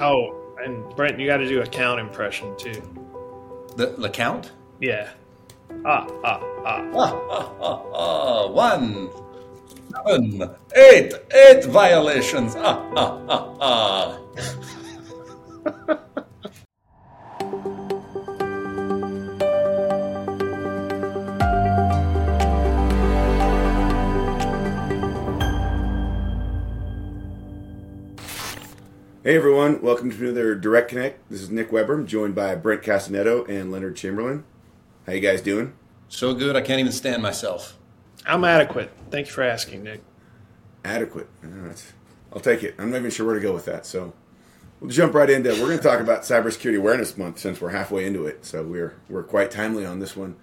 Oh, and Brent, you got to do a count impression too. The, the count? Yeah. Ah, ah, ah. Ah, ah, ah, ah. One, seven, eight, eight violations. Ah, ah, ah, ah. Hey everyone, welcome to another Direct Connect. This is Nick Weber. I'm joined by Brent Castegnetto and Leonard Chamberlin. How you guys doing? So good, I can't even stand myself. I'm adequate. Thank you for asking, Nick. Adequate. Uh, All right. I'll take it. I'm not even sure where to go with that. So we'll jump right into. It. We're going to talk about Cybersecurity Awareness Month since we're halfway into it. So we're we're quite timely on this one.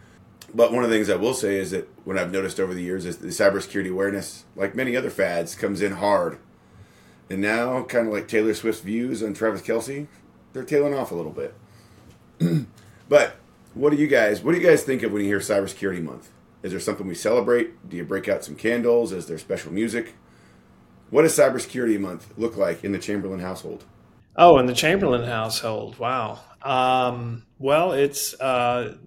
But one of the things I will say is that what I've noticed over the years is the cybersecurity awareness, like many other fads, comes in hard and now, kind of like Taylor Swift's views on Travis Kelce, they're tailing off a little bit. but what do you guys what do you guys think of when you hear Cybersecurity Month? Is there something we celebrate? Do you break out some candles? Is there special music? What does Cybersecurity Month look like in the Chamberlin household? Oh, in the Chamberlin household, wow. Um, well, it's uh,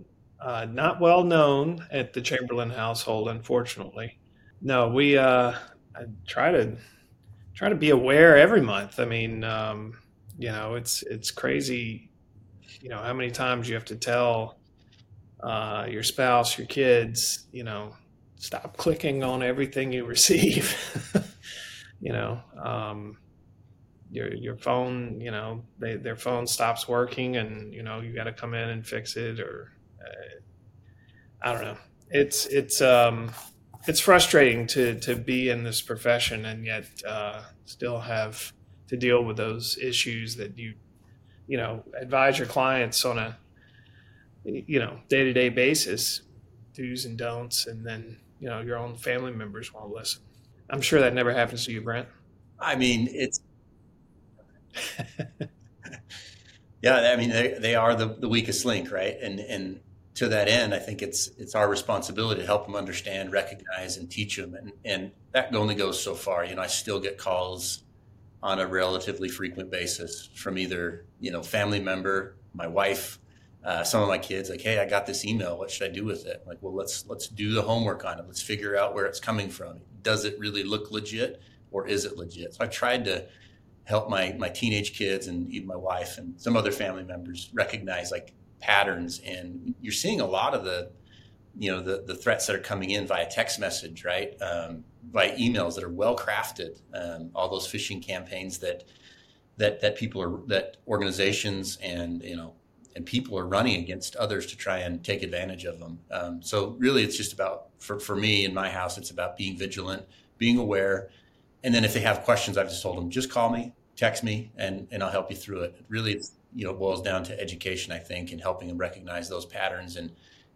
uh, not well known at the Chamberlin household, unfortunately. No, we uh, try to try to be aware every month. I mean, um, you know, it's it's crazy. You know how many times you have to tell uh, your spouse, your kids, you know, stop clicking on everything you receive. you know, um, your your phone, you know, they, their phone stops working, and you know you got to come in and fix it, or uh, I don't know. It's it's um, it's frustrating to to be in this profession and yet uh, still have to deal with those issues that you you know advise your clients on a you know day to day basis, do's and don'ts, and then you know your own family members won't listen. I'm sure that never happens to you, Brent. I mean, it's yeah. I mean, they, they are the, the weakest link, right? And and to that end, I think it's it's our responsibility to help them understand, recognize, and teach them. And and that only goes so far. You know, I still get calls on a relatively frequent basis from either you know family member, my wife, uh, some of my kids. Like, hey, I got this email. What should I do with it? Like, well, let's let's do the homework on it. Let's figure out where it's coming from. Does it really look legit, or is it legit? So I tried to help my my teenage kids and even my wife and some other family members recognize like patterns and you're seeing a lot of the you know the, the threats that are coming in via text message right? Um, via emails that are well crafted. Um, all those phishing campaigns that that that people are that organizations and you know and people are running against others to try and take advantage of them. Um, so really it's just about for, for me in my house it's about being vigilant being aware and then if they have questions i've just told them just call me text me and and i'll help you through it. Really it's you know boils down to education, I think, and helping them recognize those patterns and,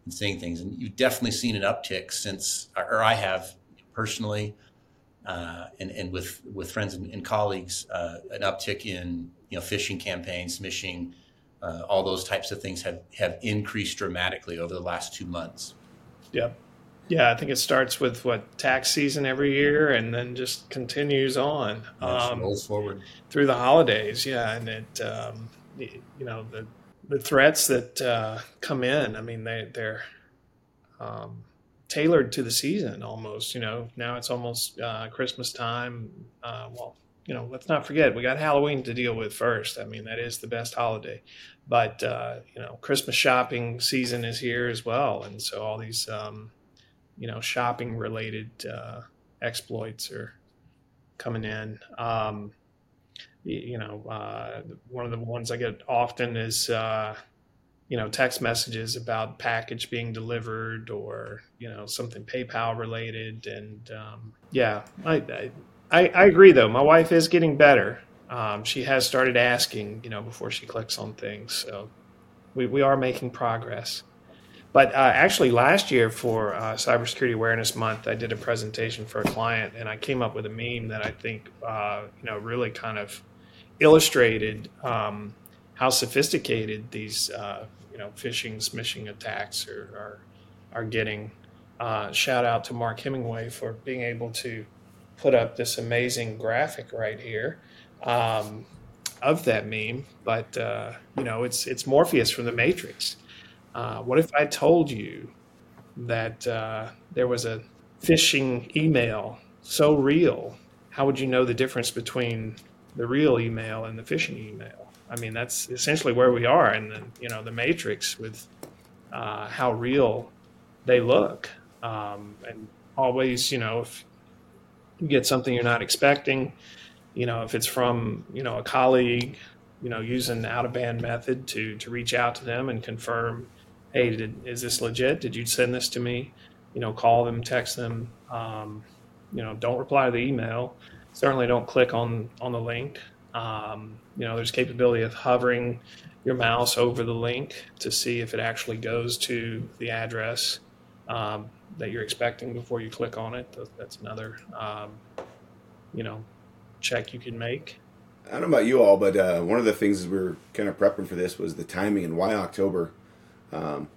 and seeing things. And you've definitely seen an uptick since, or I have personally, uh, and and with with friends and, and colleagues, uh, an uptick in you know phishing campaigns, smishing, uh, all those types of things have have increased dramatically over the last two months. Yep. Yeah, I think it starts with what tax season every year, and then just continues on um, rolls forward through the holidays. Yeah, and it um, you know the the threats that uh, come in. I mean, they they're um, tailored to the season almost. You know, now it's almost uh, Christmas time. Uh, well, you know, let's not forget we got Halloween to deal with first. I mean, that is the best holiday, but uh, you know, Christmas shopping season is here as well, and so all these um, you know shopping related uh, exploits are coming in. Um, you know, uh, one of the ones I get often is, uh, you know, text messages about package being delivered or, you know, something PayPal related. And um, yeah, I, I, I, agree though. My wife is getting better. Um, she has started asking, you know, before she clicks on things. So we, we are making progress. But uh, actually, last year for uh, Cybersecurity Awareness Month, I did a presentation for a client, and I came up with a meme that I think, uh, you know, really kind of illustrated um, how sophisticated these uh, you know phishing smishing attacks are are, are getting. Uh, shout out to Mark Hemingway for being able to put up this amazing graphic right here. Um, of that meme, but uh, you know, it's it's Morpheus from the Matrix. Uh, what if I told you that uh, there was a phishing email so real? How would you know the difference between the real email and the phishing email? I mean, that's essentially where we are in the you know the Matrix with uh, how real they look, um, and always you know if you get something you're not expecting, you know if it's from you know a colleague, you know using an out of band method to to reach out to them and confirm, hey, did, is this legit? Did you send this to me? You know, call them, text them. Um, you know, don't reply to the email. Certainly, don't click on on the link. Um, you know, there's capability of hovering your mouse over the link to see if it actually goes to the address um, that you're expecting before you click on it. That's another, um, you know, check you can make. I don't know about you all, but uh, one of the things we were kind of prepping for this was the timing and why October. Um,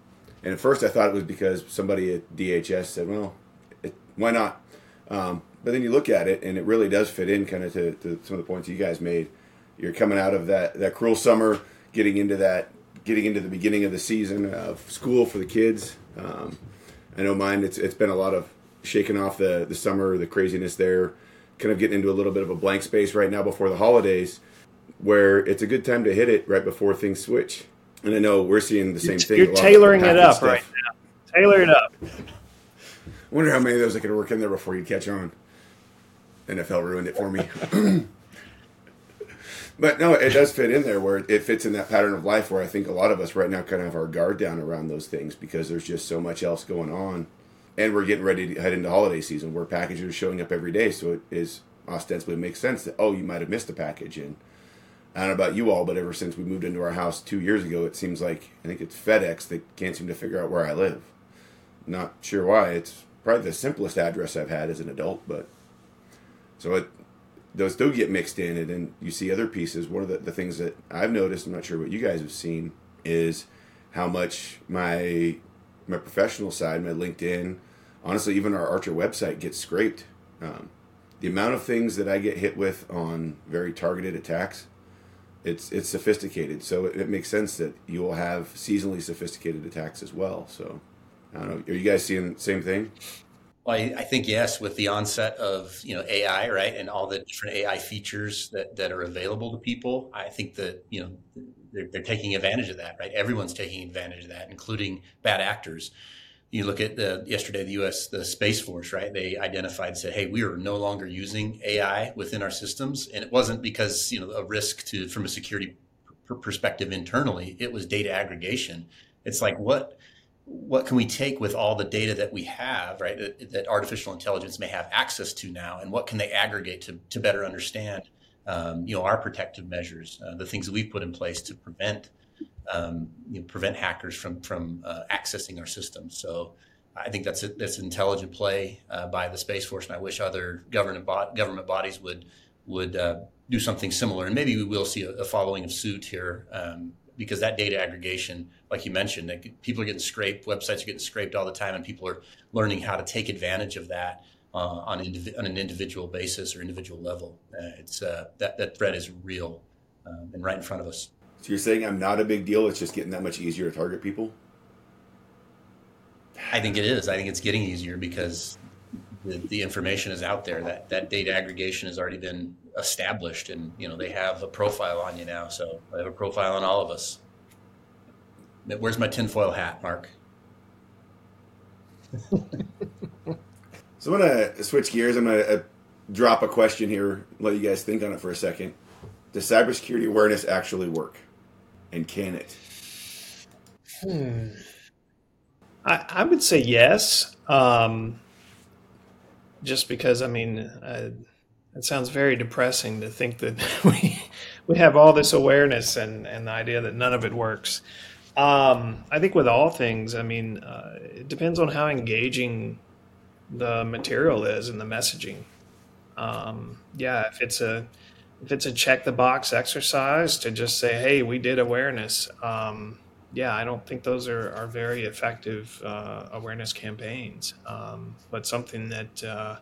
and at first, I thought it was because somebody at DHS said, "Well, it, why not?" Um, but then you look at it, and it really does fit in kind of to, to some of the points you guys made. You're coming out of that that cruel summer, getting into that, getting into the beginning of the season of school for the kids. Um, I know mine. It's it's been a lot of shaking off the the summer, the craziness there. Kind of getting into a little bit of a blank space right now before the holidays, where it's a good time to hit it right before things switch. And I know we're seeing the same you're, thing. You're tailoring it up stuff. right now. Tailor it up. Wonder how many of those I could work in there before you'd catch on. NFL ruined it for me. but no, it does fit in there where it fits in that pattern of life where I think a lot of us right now kind of have our guard down around those things because there's just so much else going on. And we're getting ready to head into holiday season where packages are showing up every day. So it is ostensibly makes sense that, oh, you might have missed a package. And I don't know about you all, but ever since we moved into our house two years ago, it seems like I think it's FedEx that can't seem to figure out where I live. Not sure why. It's probably the simplest address I've had as an adult, but so it those do get mixed in, and then you see other pieces. One of the, the things that I've noticed, I'm not sure what you guys have seen, is how much my my professional side, my LinkedIn, honestly, even our Archer website gets scraped. Um, the amount of things that I get hit with on very targeted attacks, it's it's sophisticated. So it, it makes sense that you will have seasonally sophisticated attacks as well. So know. Are you guys seeing the same thing? Well, I, I, think yes, with the onset of you know AI, right, and all the different AI features that, that are available to people, I think that you know they're, they're taking advantage of that, right? Everyone's taking advantage of that, including bad actors. You look at the yesterday, the U.S. the Space Force, right? They identified, said, "Hey, we are no longer using AI within our systems," and it wasn't because you know a risk to from a security perspective internally. It was data aggregation. It's like what what can we take with all the data that we have, right? That, that, artificial intelligence may have access to now, and what can they aggregate to, to better understand, um, you know, our protective measures, uh, the things that we've put in place to prevent, um, you know, prevent hackers from from uh, accessing our systems. So, I think that's a, that's an intelligent play uh, by the Space Force, and I wish other government bo- government bodies would would uh, do something similar, and maybe we will see a, a following of suit here. Um, because that data aggregation, like you mentioned, that people are getting scraped, websites are getting scraped all the time, and people are learning how to take advantage of that uh, on, indiv- on, an individual basis or individual level. Uh, it's uh, that that threat is real um, and right in front of us. So you're saying I'm not a big deal? It's just getting that much easier to target people. I think it is. I think it's getting easier because the, the information is out there. That that data aggregation has already been established, and you know they have a profile on you now. So I have a profile on all of us. Where's my tinfoil hat, Mark? so I'm gonna switch gears. I'm gonna uh, drop a question here. Let you guys think on it for a second. Does cybersecurity awareness actually work, and can it? Hmm. I, I would say yes. Um, just because I mean, uh, it sounds very depressing to think that we we have all this awareness and and the idea that none of it works. Um, I think with all things, I mean, uh, it depends on how engaging the material is and the messaging. Um, yeah, if it's a if it's a check the box exercise to just say, "Hey, we did awareness," um, yeah, I don't think those are, are very effective uh, awareness campaigns. Um, but something that uh,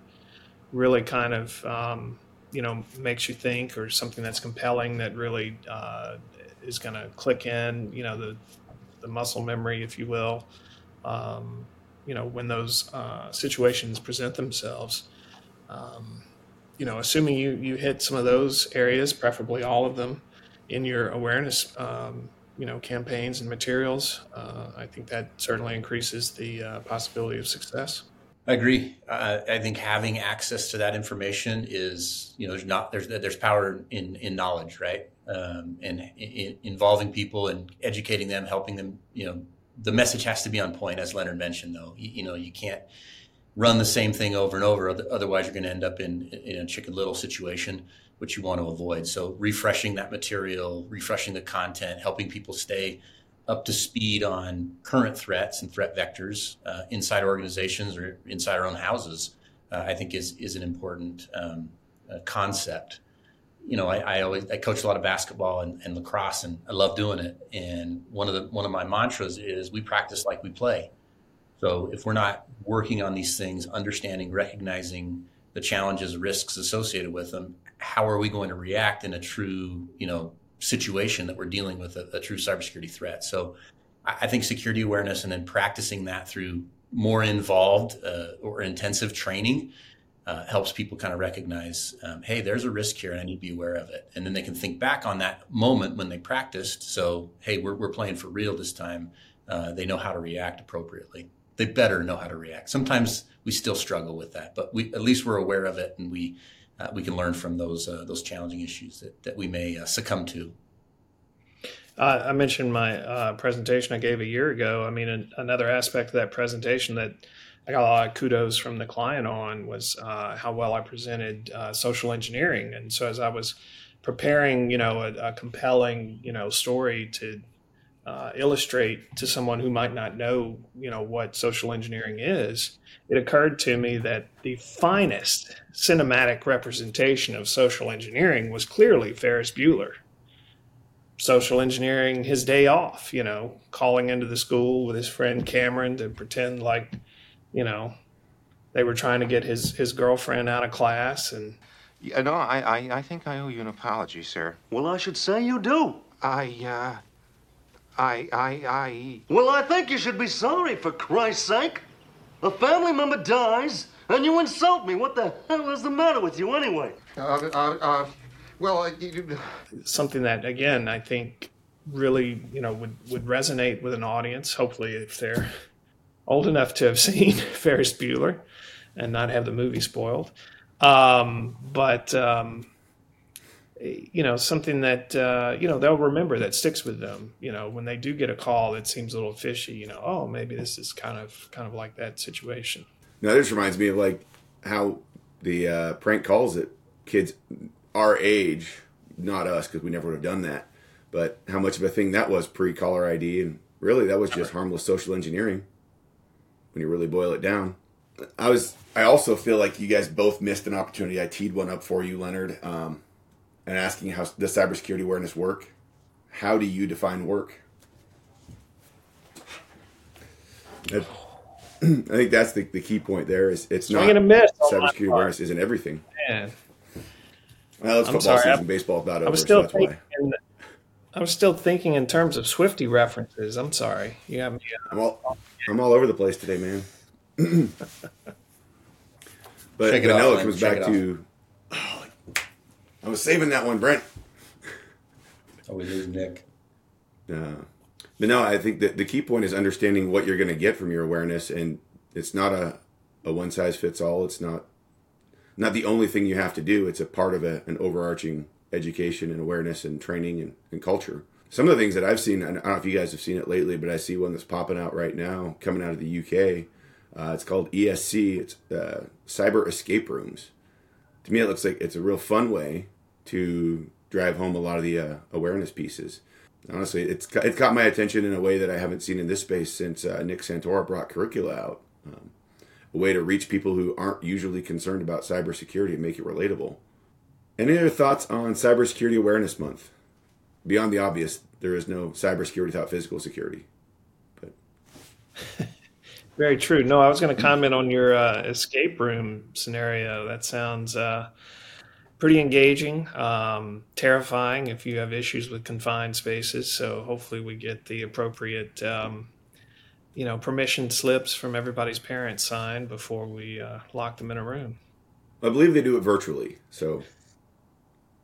really kind of um, you know makes you think or something that's compelling that really uh, is going to click in. You know the the muscle memory, if you will. Um, you know when those uh, situations present themselves. Um, you know, assuming you you hit some of those areas, preferably all of them, in your awareness, um, you know, campaigns and materials, uh, I think that certainly increases the uh, possibility of success. I agree. Uh, I think having access to that information is, you know, there's not there's there's power in in knowledge, right? Um, and in, involving people and educating them, helping them. You know, the message has to be on point, as Leonard mentioned. Though, you, you know, you can't run the same thing over and over. Otherwise, you're going to end up in, in a chicken little situation, which you want to avoid. So, refreshing that material, refreshing the content, helping people stay up to speed on current threats and threat vectors uh, inside organizations or inside our own houses, uh, I think is is an important um, uh, concept. You know, I, I, always I coach a lot of basketball and, and, lacrosse, and I love doing it. And one of the one of my mantras is we practice like we play. So if we're not working on these things, understanding, recognizing the challenges, risks associated with them, how are we going to react in a true, you know, situation that we're dealing with a, a true cybersecurity threat? So I think security awareness and then practicing that through more involved uh, or intensive training uh, helps people kind of recognize, um, hey, there's a risk here and I need to be aware of it. And then they can think back on that moment when they practiced. So, hey, we're, we're playing for real this time. Uh, they know how to react appropriately they better know how to react. Sometimes we still struggle with that, but we at least we're aware of it and we uh, we can learn from those uh, those challenging issues that, that we may uh, succumb to. Uh, I mentioned my uh, presentation I gave a year ago. I mean, an, another aspect of that presentation that I got a lot of kudos from the client on was uh, how well I presented social engineering. And so as I was preparing, you know, a, a compelling, you know, story to uh, illustrate to someone who might not know, you know, what social engineering is, it occurred to me that the finest cinematic representation of social engineering was clearly Ferris Bueller. Social engineering his day off, you know, calling into the school with his friend Cameron to pretend like, you know, they were trying to get his, his girlfriend out of class and yeah, no, I, I, I think I owe you an apology, sir. Well, I should say you do. I, uh, I, I, I. Well, I think you should be sorry, for Christ's sake. A family member dies, and you insult me. What the hell is the matter with you, anyway? Uh, uh, uh well, uh, you... something that, again, I think really, you know, would, would resonate with an audience. Hopefully, if they're old enough to have seen Ferris Bueller and not have the movie spoiled. Um, but um, you know something that uh, you know they'll remember that sticks with them. You know when they do get a call that seems a little fishy you know oh maybe this is kind of kind of like that situation. Now this reminds me of like how the uh, prank calls that kids our age not us because we never would have done that but how much of a thing that was pre caller id and really that was just harmless social engineering when you really boil it down. I was i also feel like you guys both missed an opportunity. I teed one up for you leonard. Um, and asking how does cybersecurity awareness work? How do you define work? I think that's the, the key point there is it's not cybersecurity awareness isn't everything. Man. Well, it's football sorry, season, I'm, baseball about over. I was still so thinking, I was still thinking in terms of Swifty references. I'm sorry. You got me. Uh, I'm all I'm all over the place today, man. but, but no, it comes back it to I was saving that one, Brent. Oh, we lose Nick. Uh, but no, I think that the key point is understanding what you're going to get from your awareness, and it's not a, a one size fits all. It's not not the only thing you have to do. It's a part of a, an overarching education and awareness and training and, and culture. Some of the things that I've seen, I don't know if you guys have seen it lately, but I see one that's popping out right now, coming out of the UK. Uh, it's called ESC. It's uh, cyber escape rooms. To me, it looks like it's a real fun way to drive home a lot of the uh, awareness pieces. Honestly, it's it caught my attention in a way that I haven't seen in this space since uh, Nick Santora brought curricula out. Um, a way to reach people who aren't usually concerned about cybersecurity and make it relatable. Any other thoughts on Cybersecurity Awareness Month? Beyond the obvious, there is no cybersecurity without physical security. But very true. No, I was going to comment on your uh, escape room scenario. That sounds uh, pretty engaging, um, terrifying if you have issues with confined spaces. So hopefully we get the appropriate, um, you know, permission slips from everybody's parents signed before we uh, lock them in a room. I believe they do it virtually, so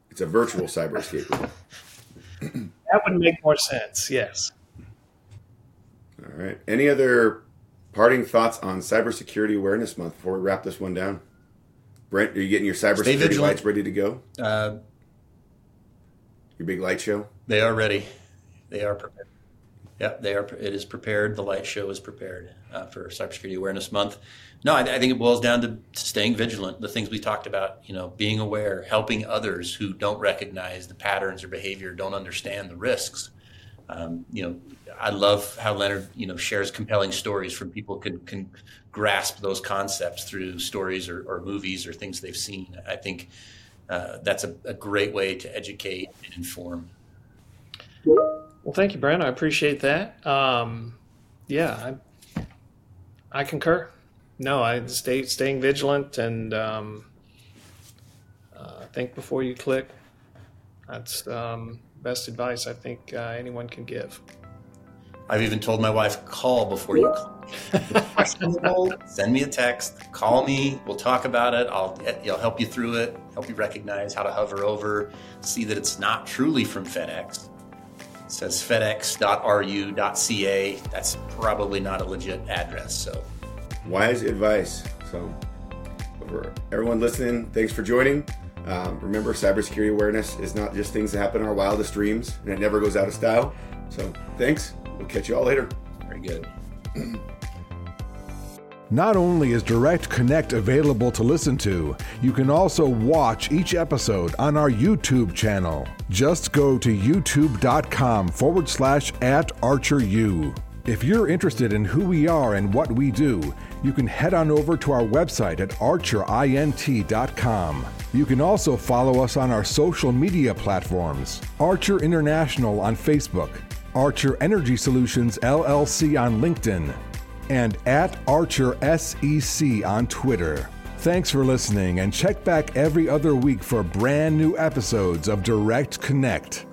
it's a virtual cyber escape room. That would make more sense. Yes. All right. Any other parting thoughts on Cybersecurity Awareness Month before we wrap this one down? Brent, are you getting your cybersecurity lights ready to go? Uh, Your big light show? they are ready. They are prepared. Yeah, they are. It is prepared. The light show is prepared uh, for Cybersecurity Awareness Month. No, I, I think it boils down to staying vigilant. The things we talked about, you know, being aware, helping others who don't recognize the patterns or behavior, don't understand the risks. Um, you know, I love how Leonard, you know, shares compelling stories from people can can grasp those concepts through stories or, or movies or things they've seen. I think uh, that's a, a great way to educate and inform. Well, thank you, Brent. I appreciate that. Um, yeah, I, I concur. No, I stay staying vigilant and um, uh, think before you click. That's um, best advice I think uh, anyone can give. I've even told my wife, call before you call. Questionable, Send me a text, call me, we'll talk about it. I'll, I'll help you through it, help you recognize how to hover over, see that it's not truly from FedEx. It says fedex.ru.ca. That's probably not a legit address. So Wise advice. So, for everyone listening, thanks for joining. Um, remember, cybersecurity awareness is not just things that happen in our wildest dreams, and it never goes out of style. So, thanks. We'll catch you all later. very good. Not only is Direct Connect available to listen to, you can also watch each episode on our YouTube channel. Just go to youtube.com forward slash at ArcherU. If you're interested in who we are and what we do, you can head on over to our website at archerint.com. You can also follow us on our social media platforms Archer International on Facebook, Archer Energy Solutions LLC on LinkedIn, and at Archer SEC on Twitter. Thanks for listening and check back every other week for brand new episodes of Direct Connect.